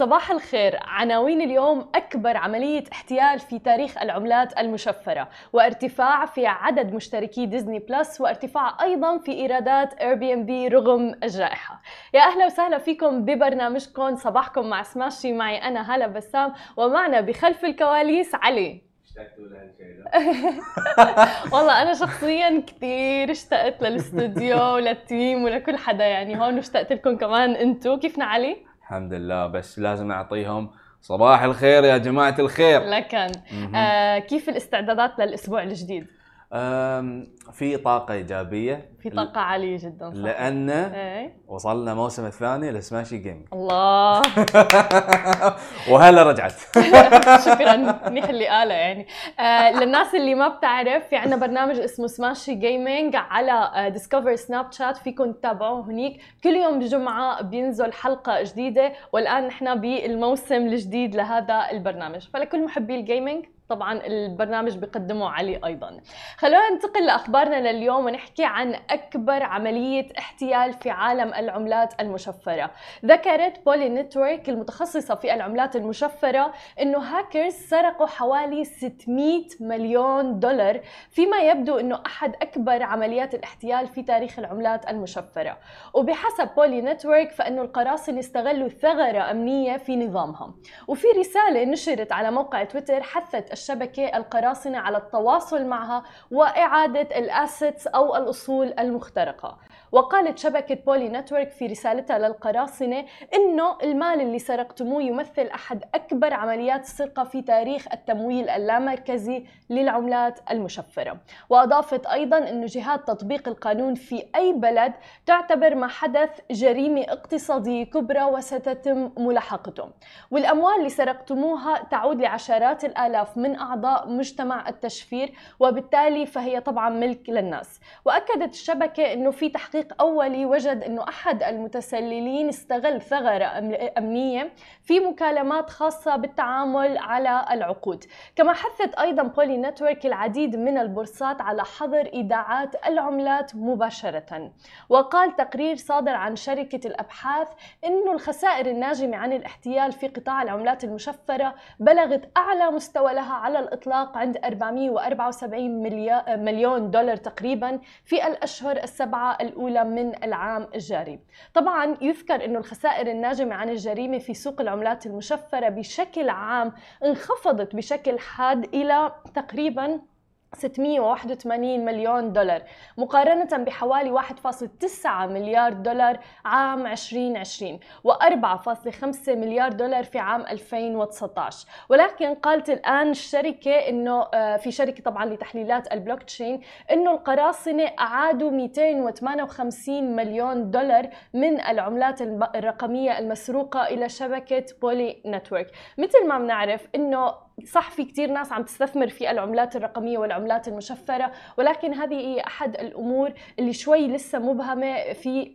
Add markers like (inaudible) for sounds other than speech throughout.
صباح الخير. عناوين اليوم أكبر عملية احتيال في تاريخ العملات المشفرة وارتفاع في عدد مشتركي ديزني بلس وارتفاع أيضا في إيرادات اير بي ام بي رغم الجائحة. يا أهلا وسهلا فيكم ببرنامجكم. صباحكم مع سماشي. معي أنا هلا بسام ومعنا بخلف الكواليس علي. (laughs) والله أنا شخصيا كثير اشتقت للاستوديو وللتيم (laughs) ولكل حدا يعني هون اشتقت لكم كمان أنتم كيفنا علي؟ الحمد لله. بس لازم نعطيهم صباح الخير يا جماعة الخير. لكن آه كيف الاستعدادات للأسبوع الجديد؟ في طاقة إيجابية. في طاقة عالية جدا صح لأن إيه. وصلنا الموسم الثاني لسماشي جيمنج. الله. (laughs) وهلا رجعت. (laughs) شكرا. منيح اللي قاله يعني. آه للناس اللي ما بتعرف في عنا برنامج اسمه سماشي جيمنج على ديسكفر سناب شات فيكم تتابعوه هنيك. كل يوم الجمعة بينزل حلقة جديدة والآن نحن بالموسم الجديد لهذا البرنامج. فلكل محبي الجيمنج طبعا البرنامج بيقدمه علي أيضا. خلونا ننتقل لأخبارنا لليوم ونحكي عن أكبر عملية احتيال في عالم العملات المشفرة. ذكرت بولي نتورك المتخصصة في العملات المشفرة إنه هاكرز سرقوا حوالي 600 مليون دولار فيما يبدو إنه أحد أكبر عمليات الاحتيال في تاريخ العملات المشفرة. وبحسب بولي نتورك فإنه القراصنة استغلوا ثغرة أمنية في نظامها. وفي رسالة نشرت على موقع تويتر حثت الشبكة القراصنة على التواصل معها وإعادة الأسيتس أو الأصول المخترقة. وقالت شبكة بولي نتورك في رسالتها للقراصنة إنه المال اللي سرقتموه يمثل أحد أكبر عمليات السرقة في تاريخ التمويل اللامركزي للعملات المشفرة. وأضافت أيضا أنه جهات تطبيق القانون في أي بلد تعتبر ما حدث جريمة اقتصادية كبرى وستتم ملاحقته. والأموال اللي سرقتموها تعود لعشرات الآلاف من أعضاء مجتمع التشفير وبالتالي فهي طبعا ملك للناس. وأكدت الشبكة أنه في تحقيق أولي وجد أنه أحد المتسللين استغل ثغرة أمنية في مكالمات خاصة بالتعامل على العقود. كما حثت أيضا بولي نتورك العديد من البورصات على حظر إيداعات العملات مباشرة. وقال تقرير صادر عن شركة الأبحاث أنه الخسائر الناجمة عن الاحتيال في قطاع العملات المشفرة بلغت أعلى مستوى لها على الإطلاق عند 474 مليون دولار تقريبا في الأشهر السبعة الأولى من العام الجاري. طبعا يذكر أنه الخسائر الناجمة عن الجريمة في سوق العملات المشفرة بشكل عام انخفضت بشكل حاد إلى تقريبا 681 مليون دولار مقارنة بحوالي 1.9 مليار دولار عام 2020 و4.5 مليار دولار في عام 2019 ولكن قالت الآن الشركة أنه في شركة طبعا لتحليلات البلوك تشين أنه القراصنة أعادوا 258 مليون دولار من العملات الرقمية المسروقة إلى شبكة بولي نتورك. مثل ما بنعرف أنه صح في كتير ناس عم تستثمر في العملات الرقمية والعملات المشفرة ولكن هذه أحد الأمور اللي شوي لسه مبهمة في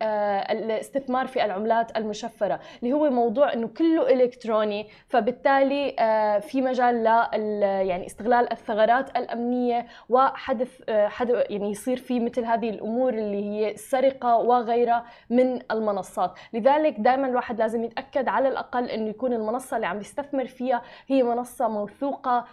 الاستثمار في العملات المشفرة اللي هو موضوع أنه كله إلكتروني فبالتالي في مجال ل يعني استغلال الثغرات الأمنية وحدث يعني يصير في مثل هذه الأمور اللي هي السرقة وغيرها من المنصات. لذلك دائما الواحد لازم يتأكد على الأقل أنه يكون المنصة اللي عم يستثمر فيها هي منصة موثوقة موثوقة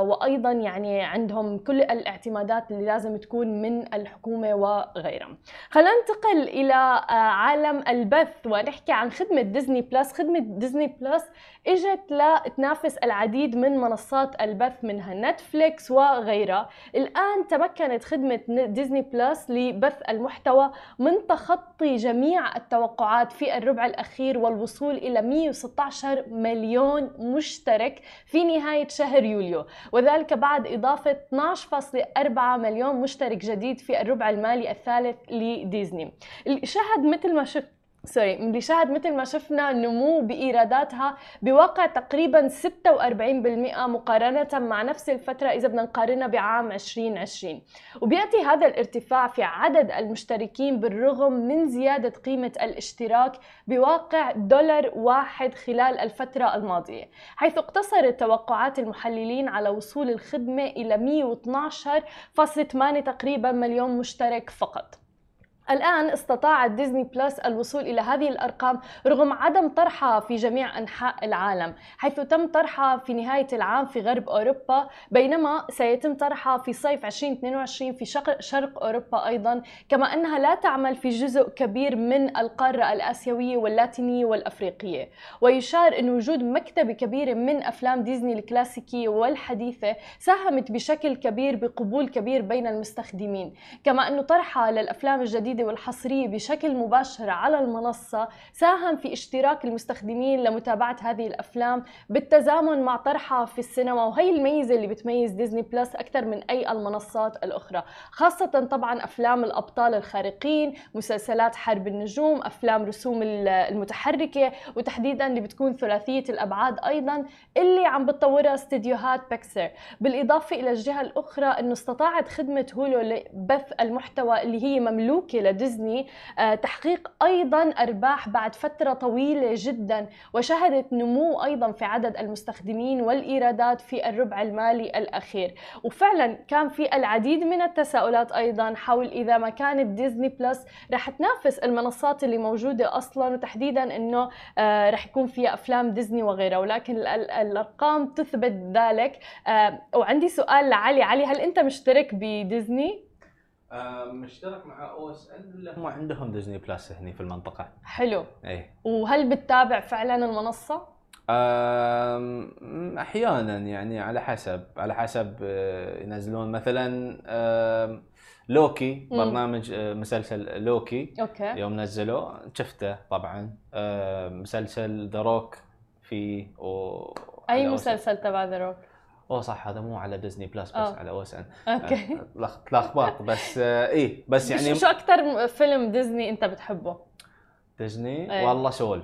وأيضا يعني عندهم كل الاعتمادات اللي لازم تكون من الحكومة وغيرها. خلينا ننتقل إلى عالم البث ونحكي عن خدمة ديزني بلس. خدمة ديزني بلس إجت لتنافس العديد من منصات البث منها نتفليكس وغيرها. الآن تمكنت خدمة ديزني بلس لبث المحتوى من تخطي جميع التوقعات في الربع الأخير والوصول إلى 116 مليون مشترك في نهاية شهر يوليو وذلك بعد إضافة 12.4 مليون مشترك جديد في الربع المالي الثالث لديزني. شهد مثل ما شفت سوري شهد مثل ما شفنا نمو بإيراداتها بواقع تقريبا 46% مقارنة مع نفس الفترة إذا بدنا نقارنها بعام 2020 وبيأتي هذا الارتفاع في عدد المشتركين بالرغم من زيادة قيمة الاشتراك بواقع دولار واحد خلال الفترة الماضية حيث اقتصرت توقعات المحللين على وصول الخدمة إلى 112.8 تقريبا مليون مشترك فقط. الآن استطاعت ديزني بلس الوصول إلى هذه الأرقام رغم عدم طرحها في جميع أنحاء العالم حيث تم طرحها في نهاية العام في غرب أوروبا بينما سيتم طرحها في صيف 2022 في شرق, أوروبا أيضا كما أنها لا تعمل في جزء كبير من القارة الآسيوية واللاتينية والأفريقية. ويشار أن وجود مكتبة كبيرة من أفلام ديزني الكلاسيكية والحديثة ساهمت بشكل كبير بقبول كبير بين المستخدمين كما أنه طرحها للأفلام الجديدة الجديدة والحصرية بشكل مباشر على المنصة ساهم في اشتراك المستخدمين لمتابعة هذه الأفلام بالتزامن مع طرحها في السينما. وهي الميزة اللي بتميز ديزني بلس أكثر من أي المنصات الأخرى خاصة طبعا أفلام الأبطال الخارقين مسلسلات حرب النجوم أفلام رسوم المتحركة وتحديدا اللي بتكون ثلاثية الأبعاد أيضا اللي عم بتطورها استديوهات بيكسر بالإضافة إلى الجهة الأخرى أنه استطاعت خدمة هولو لبث المحتوى اللي هي مملوكة لديزني آه، تحقيق أيضا أرباح بعد فترة طويلة جدا وشهدت نمو أيضا في عدد المستخدمين والإيرادات في الربع المالي الأخير. وفعلا كان في العديد من التساؤلات أيضا حول إذا ما كانت ديزني بلس رح تنافس المنصات اللي موجودة أصلا وتحديدا إنه آه، رح يكون فيها أفلام ديزني وغيرها. ولكن الأرقام تثبت ذلك. آه، وعندي سؤال لعلي. علي هل أنت مشترك بديزني؟ مشترك مع أو اس ان ولا هم عندهم ديزني بلس هني في المنطقة؟ حلو. اي وهل بتتابع فعلا المنصة؟ أحيانا يعني على حسب على حسب آه، ينزلون. مثلا لوكي برنامج آه، مسلسل لوكي أوكي. يوم نزلوه. شفته طبعا. مسلسل ذا روك في أي مسلسل تبع ذا روك أوه صح هذا مو على ديزني بلس بس أوه. على أو اس ان أوكي لخبط بس آه إيه بس يعني شو أكثر فيلم ديزني أنت بتحبه؟ ديزني أيه. والله سول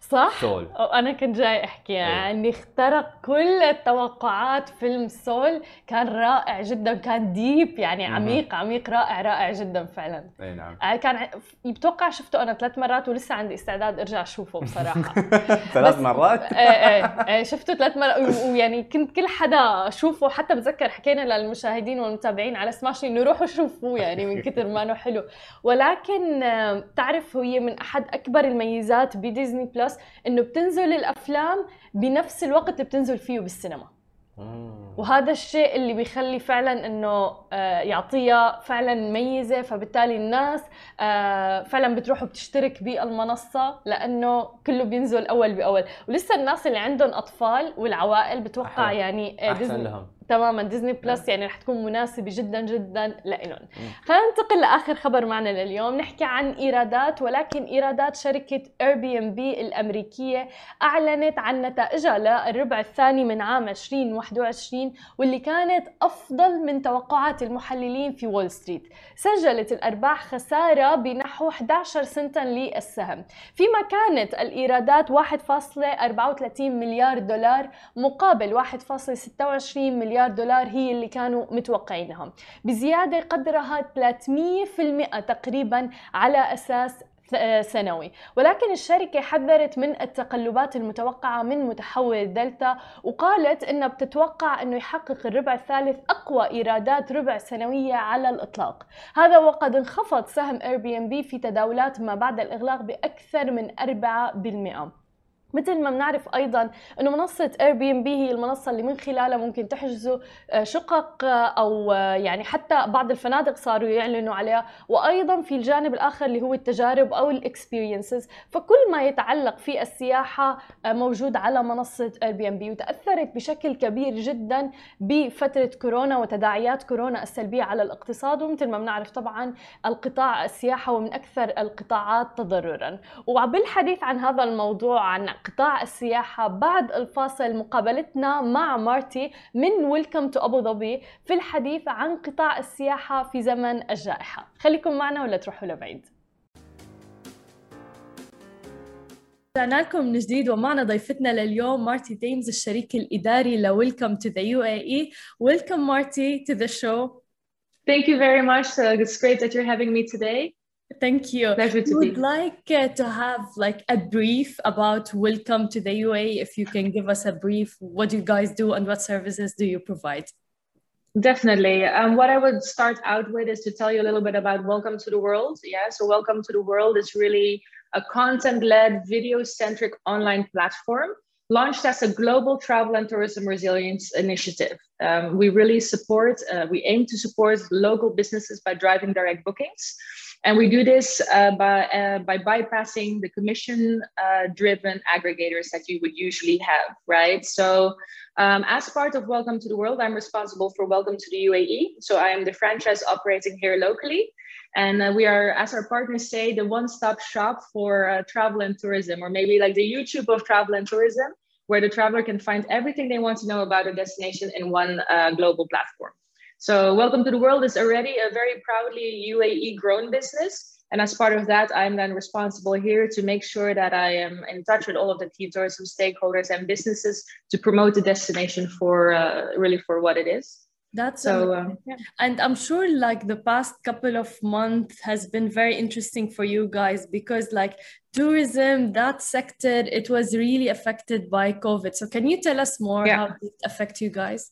صح؟ سول. أنا كنت جاي أحكي يعني أيه. اخترق كل التوقعات فيلم سول. كان رائع جدا كان ديب يعني عميق عميق رائع رائع جدا فعلا. إي نعم. آه، كان بتوقع شفته أنا ثلاث مرات ولسه عندي استعداد أرجع أشوفه بصراحة. (laughs) ثلاث مرات؟ (laughs) إيه إيه شفته ثلاث مرات. ويعني كنت كل حدا أشوفه حتى بتذكر حكينا للمشاهدين والمتابعين على سماشي إنه روحوا شوفوه يعني من كثر ما إنه حلو. ولكن تعرف هي من أحد أكبر الميزات بديزني بلس بلس إنه بتنزل الأفلام بنفس الوقت اللي بتنزل فيه بالسينما. وهذا الشيء اللي بيخلي فعلا إنه آه، يعطيها فعلا ميزة فبالتالي الناس آه، فعلا بتروح وبتشترك بالمنصة لأنه كله بينزل أول بأول. ولسه الناس اللي عندهم أطفال والعوائل بتوقع يعني آه، أحسن لهم. تماما. ديزني بلس يعني رح تكون مناسبة جدا جدا لهم خلينا ننتقل لآخر خبر معنا لليوم. نحكي عن إيرادات ولكن إيرادات شركة اير بي ام بي الأمريكية أعلنت عن نتائجها للربع الثاني من عام 2021 واللي كانت أفضل من توقعات المحللين في وول ستريت سجلت الأرباح خسارة بنحو 11 سنتا للسهم. فيما كانت الإيرادات 1.34 مليار دولار مقابل 1.26 مليار مليار دولار هي اللي كانوا متوقعينها. بزيادة قدرها 300% تقريبا على أساس سنوي. ولكن الشركة حذرت من التقلبات المتوقعة من متحول دلتا وقالت إنها بتتوقع إنه يحقق الربع الثالث أقوى إيرادات ربع سنوية على الإطلاق. هذا وقد انخفض سهم بي في تداولات ما بعد الإغلاق بأكثر من 4% مثل ما بنعرف أيضا إنه منصة اير بي ام بي هي المنصة اللي من خلالها ممكن تحجزوا آه، شقق آه، أو آه، يعني حتى بعض الفنادق صاروا يعلنوا عليها. وأيضا في الجانب الآخر اللي هو التجارب أو الاكسبيرينسز فكل ما يتعلق في السياحة موجود على منصة اير بي ام بي وتأثرت بشكل كبير جدا بفترة كورونا وتداعيات كورونا السلبية على الاقتصاد. ومثل ما بنعرف طبعا القطاع السياحة ومن أكثر القطاعات تضررا. وبالحديث عن هذا الموضوع عن قطاع السياحة بعد الفاصل مقابلتنا مع مارتي من ويلكم تو أبو ظبي في الحديث عن قطاع السياحة في زمن الجائحة خليكم معنا ولا تروحوا لبعيد رجعنا لكم من جديد ومعنا ضيفتنا لليوم مارتي تيمز الشريك الإداري لويلكم تو ذا يو اي اي ويلكم مارتي تو ذا شو Thank you very much. Uh, it's great that you're having me today. Thank you. Pleasure to we would like uh, to have like a brief about welcome to the UAE. If you can give us a brief, what do you guys do and what services do you provide? Definitely. Um, what I would start out with is to tell you a little bit about Welcome to the World. Yeah, so Welcome to the World is really a content led, video centric online platform launched as a global travel and tourism resilience initiative. Um, we really support, uh, we aim to support local businesses by driving direct bookings. And we do this uh, by, uh, by bypassing the commission uh, driven aggregators that you would usually have, right? So, um, as part of Welcome to the World, I'm responsible for Welcome to the UAE. So, I am the franchise operating here locally. And uh, we are, as our partners say, the one stop shop for uh, travel and tourism, or maybe like the YouTube of travel and tourism, where the traveler can find everything they want to know about a destination in one uh, global platform. So Welcome to the World is already a very proudly UAE grown business. And as part of that, I'm then responsible here to make sure that I am in touch with all of the key tourism stakeholders and businesses to promote the destination for uh, really for what it is. That's so, um, yeah. and I'm sure like the past couple of months has been very interesting for you guys because like tourism, that sector, it was really affected by COVID. So can you tell us more yeah. how it affect you guys?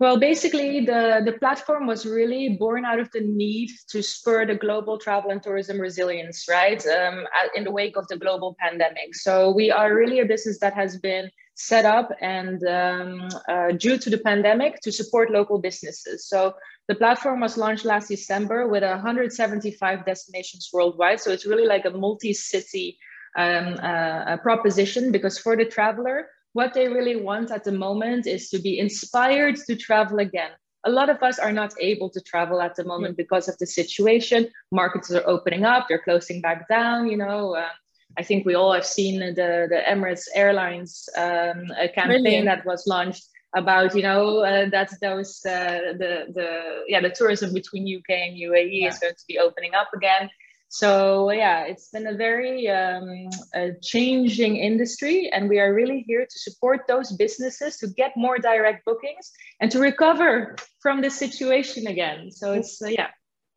Well, basically, the, the platform was really born out of the need to spur the global travel and tourism resilience, right? Um, in the wake of the global pandemic. So, we are really a business that has been set up and um, uh, due to the pandemic to support local businesses. So, the platform was launched last December with 175 destinations worldwide. So, it's really like a multi city um, uh, proposition because for the traveler, what they really want at the moment is to be inspired to travel again. A lot of us are not able to travel at the moment because of the situation. Markets are opening up, they're closing back down. You know, uh, I think we all have seen the the Emirates Airlines um, campaign that was launched about you know uh, that those uh, the the yeah the tourism between UK and UAE yeah. is going to be opening up again. So yeah, it's been a very um, a changing industry, and we are really here to support those businesses to get more direct bookings and to recover from the situation again. So it's uh, yeah.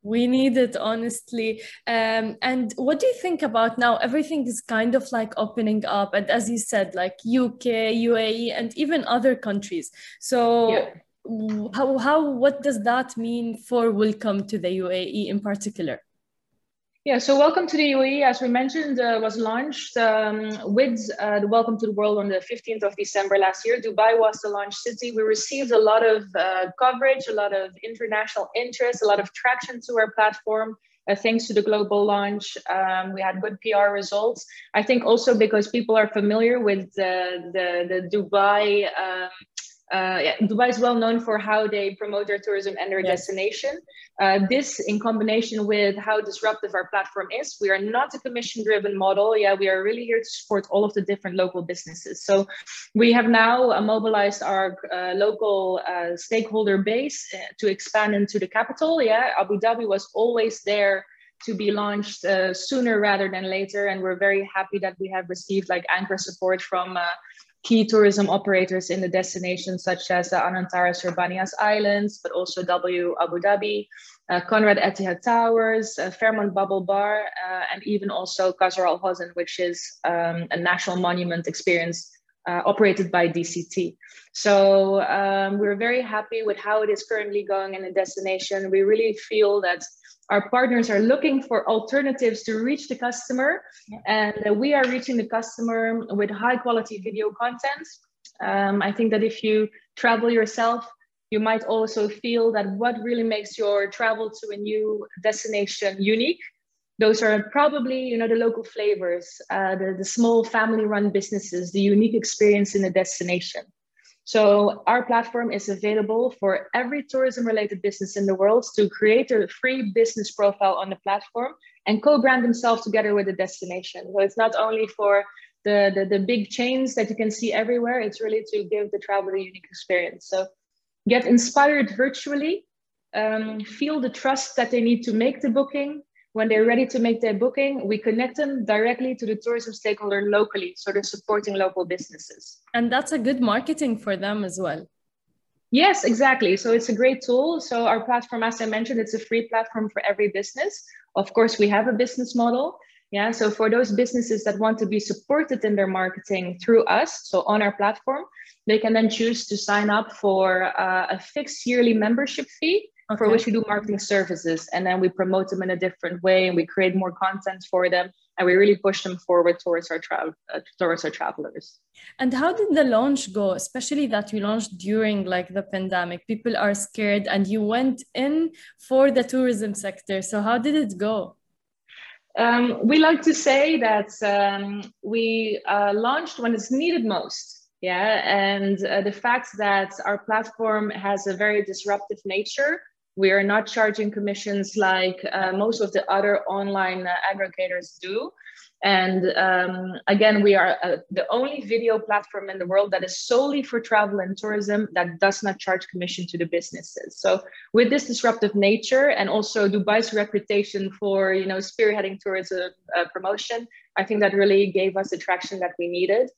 We need it honestly. Um, and what do you think about now? Everything is kind of like opening up, and as you said, like UK, UAE, and even other countries. So. Yeah. How, how what does that mean for welcome to the UAE in particular? Yeah, so Welcome to the UAE, as we mentioned, uh, was launched um, with uh, the Welcome to the World on the 15th of December last year. Dubai was the launch city. We received a lot of uh, coverage, a lot of international interest, a lot of traction to our platform. Uh, thanks to the global launch, um, we had good PR results. I think also because people are familiar with the, the, the Dubai um, uh, yeah, Dubai is well known for how they promote their tourism and their yes. destination. Uh, this, in combination with how disruptive our platform is, we are not a commission-driven model. Yeah, we are really here to support all of the different local businesses. So we have now uh, mobilized our uh, local uh, stakeholder base uh, to expand into the capital. Yeah, Abu Dhabi was always there to be launched sooner rather than later, and we're very happy that we have received like anchor support from key tourism operators in the destinations such as the Anantara Sir Bani Yas Islands, but also W Abu Dhabi, uh, Conrad Etihad Towers, uh, Fairmont Bab Al Bahr, uh, and even also Qasr Al Hosn, which is um, a national monument experience uh, operated by DCT. So um, we're very happy with how it is currently going in the destination. We really feel that our partners are looking for alternatives to reach the customer. Yeah. and we are reaching the customer with high quality video content. Um, i think that if you travel yourself you might also feel that what really makes your travel to a new destination unique. Those are probably you know the local flavors uh, the, the small family run businesses the unique experience in the destination so our platform is available for every tourism related business in the world to create a free business profile on the platform and co-brand themselves together with the destination. So it's not only for the, the, the big chains that you can see everywhere, it's really to give the traveler a unique experience. So get inspired virtually, um, feel the trust that they need to make the booking, when they're ready to make their booking, we connect them directly to the tourism stakeholder locally. So they're supporting local businesses. And that's a good marketing for them as well. Yes, exactly. So it's a great tool. So our platform, as I mentioned, it's a free platform for every business. Of course, we have a business model. Yeah. So for those businesses that want to be supported in their marketing through us, so on our platform, they can then choose to sign up for uh, a fixed yearly membership fee okay. for which we do marketing services. And then we promote them in a different way and we create more content for them and we really push them forward towards our travel uh, towards our travelers and how did the launch go especially that you launched during like the pandemic people are scared and you went in for the tourism sector so how did it go um, we like to say that um, we uh, launched when it's needed most yeah and uh, the fact that our platform has a very disruptive nature we are not charging commissions like uh, most of the other online uh, aggregators do. And um, again, we are uh, the only video platform in the world that is solely for travel and tourism that does not charge commission to the businesses. So with this disruptive nature and also Dubai's reputation for you know spearheading tourism uh, promotion, I think that really gave us the traction that we needed.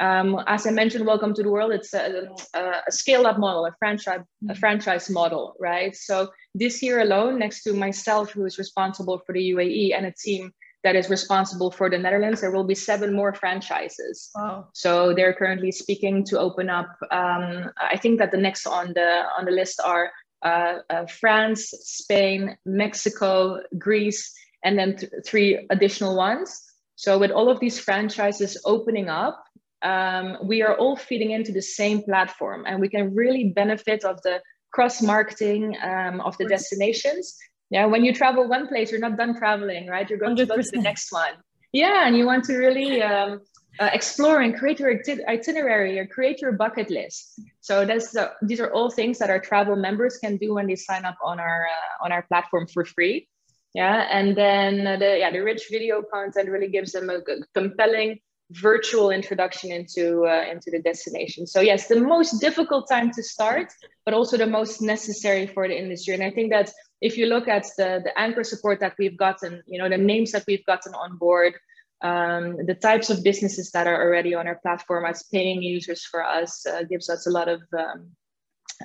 Um, as I mentioned, Welcome to the World, it's a, a, a scaled up model, a franchise, a mm-hmm. franchise model, right? So this year alone, next to myself, who is responsible for the UAE and a team that is responsible for the Netherlands, there will be seven more franchises. Wow. So they're currently speaking to open up. Um, I think that the next on the on the list are uh, uh, France, Spain, Mexico, Greece, and then th- three additional ones. So with all of these franchises opening up, um, we are all feeding into the same platform and we can really benefit of the cross marketing um, of the destinations. Yeah when you travel one place you're not done traveling right? You're going 100%. to go to the next one. Yeah and you want to really um, uh, explore and create your itinerary or create your bucket list. So that's the, these are all things that our travel members can do when they sign up on our uh, on our platform for free. Yeah and then the yeah the rich video content really gives them a compelling virtual introduction into uh, into the destination. So yes, the most difficult time to start, but also the most necessary for the industry. And I think that if you look at the the anchor support that we've gotten, you know, the names that we've gotten on board, um, the types of businesses that are already on our platform as paying users for us uh, gives us a lot of um,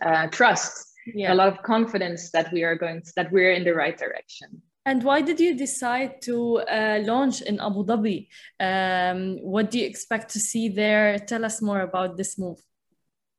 uh, trust, yeah. a lot of confidence that we are going to, that we're in the right direction. And why did you decide to uh, launch in Abu Dhabi? Um, what do you expect to see there? Tell us more about this move.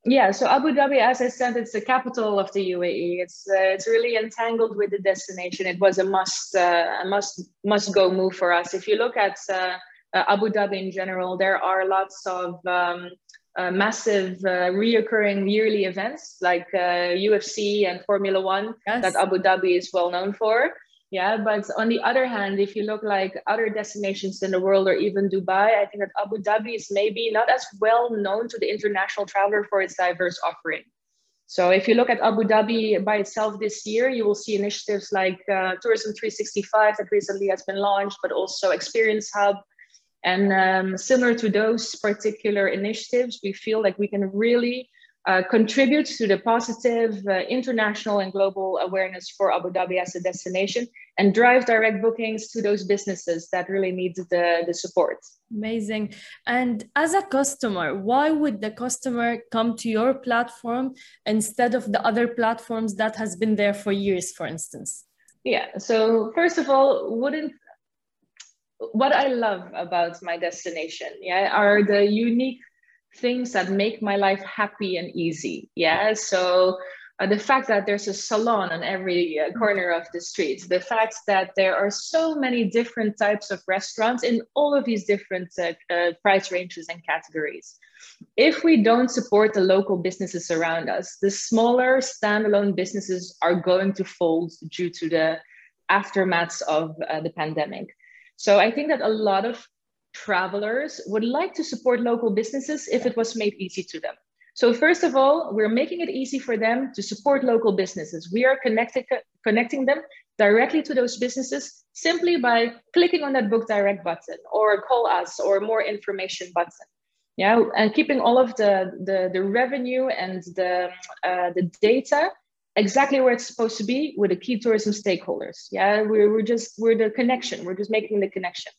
Yeah, so Abu Dhabi, as I said, it's the capital of the UAE. It's uh, it's really entangled with the destination. It was a must uh, a must must go move for us. If you look at uh, uh, Abu Dhabi in general, there are lots of um, uh, massive uh, reoccurring yearly events like UFC and Formula One yes. that Abu Dhabi is well known for. Yeah, but on the other hand, if you look like other destinations in the world or even Dubai, I think that Abu Dhabi is maybe not as well known to the international traveler for its diverse offering. So if you look at Abu Dhabi by itself this year, you will see initiatives like uh, Tourism 365 that recently has been launched, but also Experience Hub. And um, similar to those particular initiatives, we feel like we can really uh, contributes to the positive uh, international and global awareness for Abu Dhabi as a destination and drive direct bookings to those businesses that really need the, the support. Amazing. And as a customer, why would the customer come to your platform instead of the other platforms that has been there for years, for instance? Yeah. So first of all, wouldn't what I love about my destination, yeah, are the unique things that make my life happy and easy. Yeah. So uh, the fact that there's a salon on every uh, corner of the street, the fact that there are so many different types of restaurants in all of these different uh, uh price ranges and categories. If we don't support the local businesses around us, the smaller standalone businesses are going to fold due to the aftermaths of uh, the pandemic. So I think that a lot of travelers would like to support local businesses if it was made easy to them. So first of all, we're making it easy for them to support local businesses. We are connected, connecting them directly to those businesses simply by clicking on that book direct button or call us or more information button. Yeah, and keeping all of the, the, the revenue and the, uh, the data exactly where it's supposed to be with the key tourism stakeholders. Yeah, we're, we're just, we're the connection. We're just making the connection.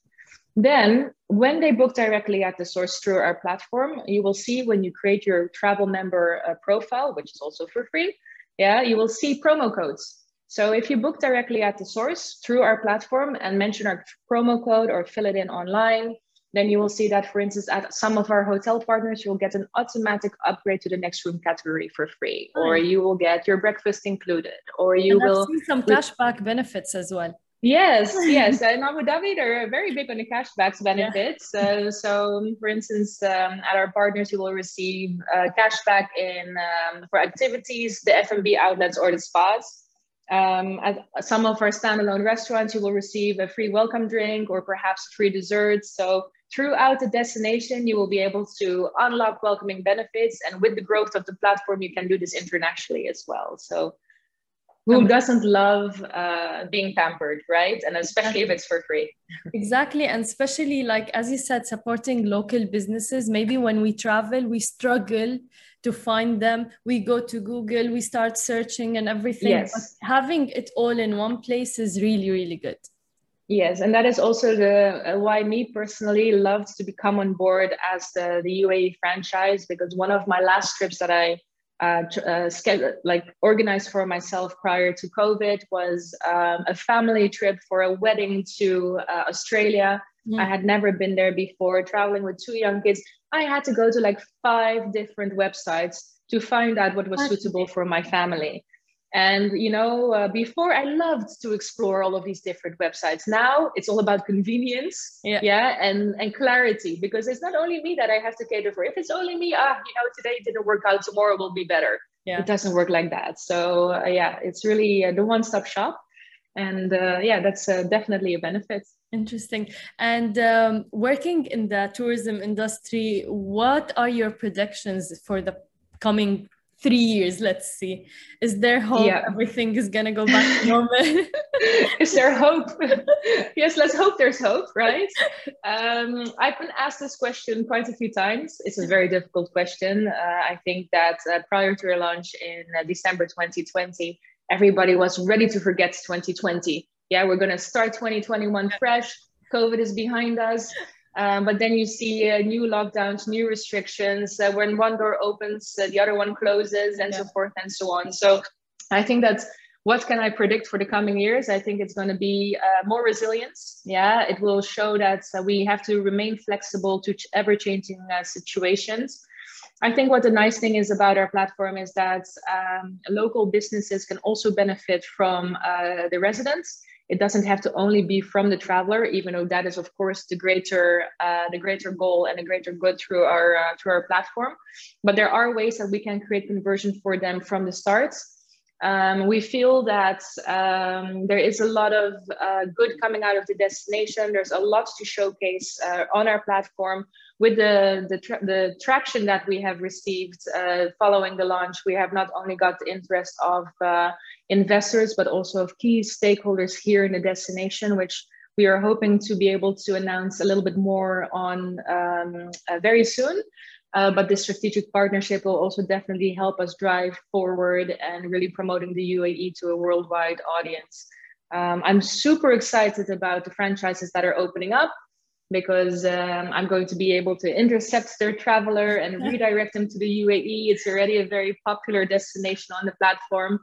Then, when they book directly at the source through our platform, you will see when you create your travel member uh, profile, which is also for free, yeah, you will see promo codes. So if you book directly at the source through our platform and mention our promo code or fill it in online, then you will see that, for instance, at some of our hotel partners, you'll get an automatic upgrade to the next room category for free, or you will get your breakfast included, or you and will. seen some cashback benefits as well. Yes, (laughs) yes. In Abu Dhabi, they're very big on the cashbacks benefits. Uh, so, for instance, um, at our partners, you will receive uh, cashback in um, for activities, the F&B outlets, or the spas. Um, at some of our standalone restaurants, you will receive a free welcome drink or perhaps free dessert. So, throughout the destination, you will be able to unlock welcoming benefits. And with the growth of the platform, you can do this internationally as well. So, who doesn't love uh, being pampered, right? And especially if it's for free. (laughs) Exactly. And especially, like, as you said, supporting local businesses. Maybe when we travel, we struggle to find them. We go to Google, we start searching and everything. Yes. But having it all in one place is really, really good. Yes, and that is also the uh, why me personally loved to become on board as the, the UAE franchise because one of my last trips that I uh, uh, scheduled, like organized for myself prior to COVID was um, a family trip for a wedding to uh, Australia. Mm. I had never been there before, traveling with two young kids. I had to go to like five different websites to find out what was suitable for my family. And you know, uh, before I loved to explore all of these different websites. Now it's all about convenience, Yeah. yeah, and and clarity. Because it's not only me that I have to cater for. If it's only me, ah, you know, today didn't work out, tomorrow will be better. Yeah. It doesn't work like that. So uh, yeah, it's really uh, the one-stop shop, and uh, yeah, that's uh, definitely a benefit. Interesting. And um, working in the tourism industry, what are your predictions for the coming three years? Let's see. Is there hope Yeah. everything is gonna go back to normal? (laughs) is there hope? (laughs) yes, let's hope there's hope, right? Um, I've been asked this question quite a few times. It's a very difficult question. Uh, I think that uh, prior to our launch in uh, December 2020, everybody was ready to forget 2020. Yeah, we're going to start 2021 fresh. COVID is behind us. Um, but then you see uh, new lockdowns, new restrictions. Uh, when one door opens, uh, the other one closes, and so forth and so on. So I think that what can I predict for the coming years? I think it's going to be uh, more resilience. Yeah, it will show that uh, we have to remain flexible to ch- ever changing uh, situations. I think what the nice thing is about our platform is that um, local businesses can also benefit from uh, the residents. It doesn't have to only be from the traveler, even though that is, of course, the greater uh, the greater goal and the greater good through our uh, through our platform. But there are ways that we can create conversion for them from the start. Um, we feel that um, there is a lot of uh, good coming out of the destination. There's a lot to showcase uh, on our platform. With the, the, tra- the traction that we have received uh, following the launch, we have not only got the interest of uh, investors, but also of key stakeholders here in the destination, which we are hoping to be able to announce a little bit more on um, uh, very soon. Uh, but this strategic partnership will also definitely help us drive forward and really promoting the UAE to a worldwide audience. Um, I'm super excited about the franchises that are opening up because um, I'm going to be able to intercept their traveler and redirect them to the UAE. It's already a very popular destination on the platform.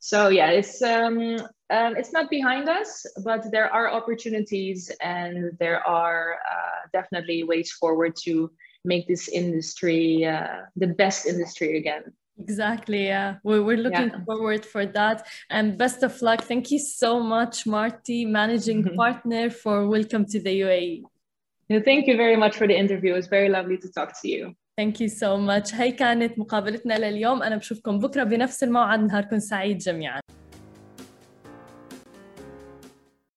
So yeah, it's um, um, it's not behind us, but there are opportunities and there are uh, definitely ways forward to make this industry uh, the best industry again. Exactly. Yeah. We're, we're looking Yeah. forward for that. And best of luck. Thank you so much, Marty, managing (laughs) partner for Welcome to the UAE. Thank you very much for the interview. It was very lovely to talk to you. Thank you so much. هي كانت مقابلتنا لليوم أنا بشوفكم بكرة بنفس الموعد نهاركم سعيد جميعا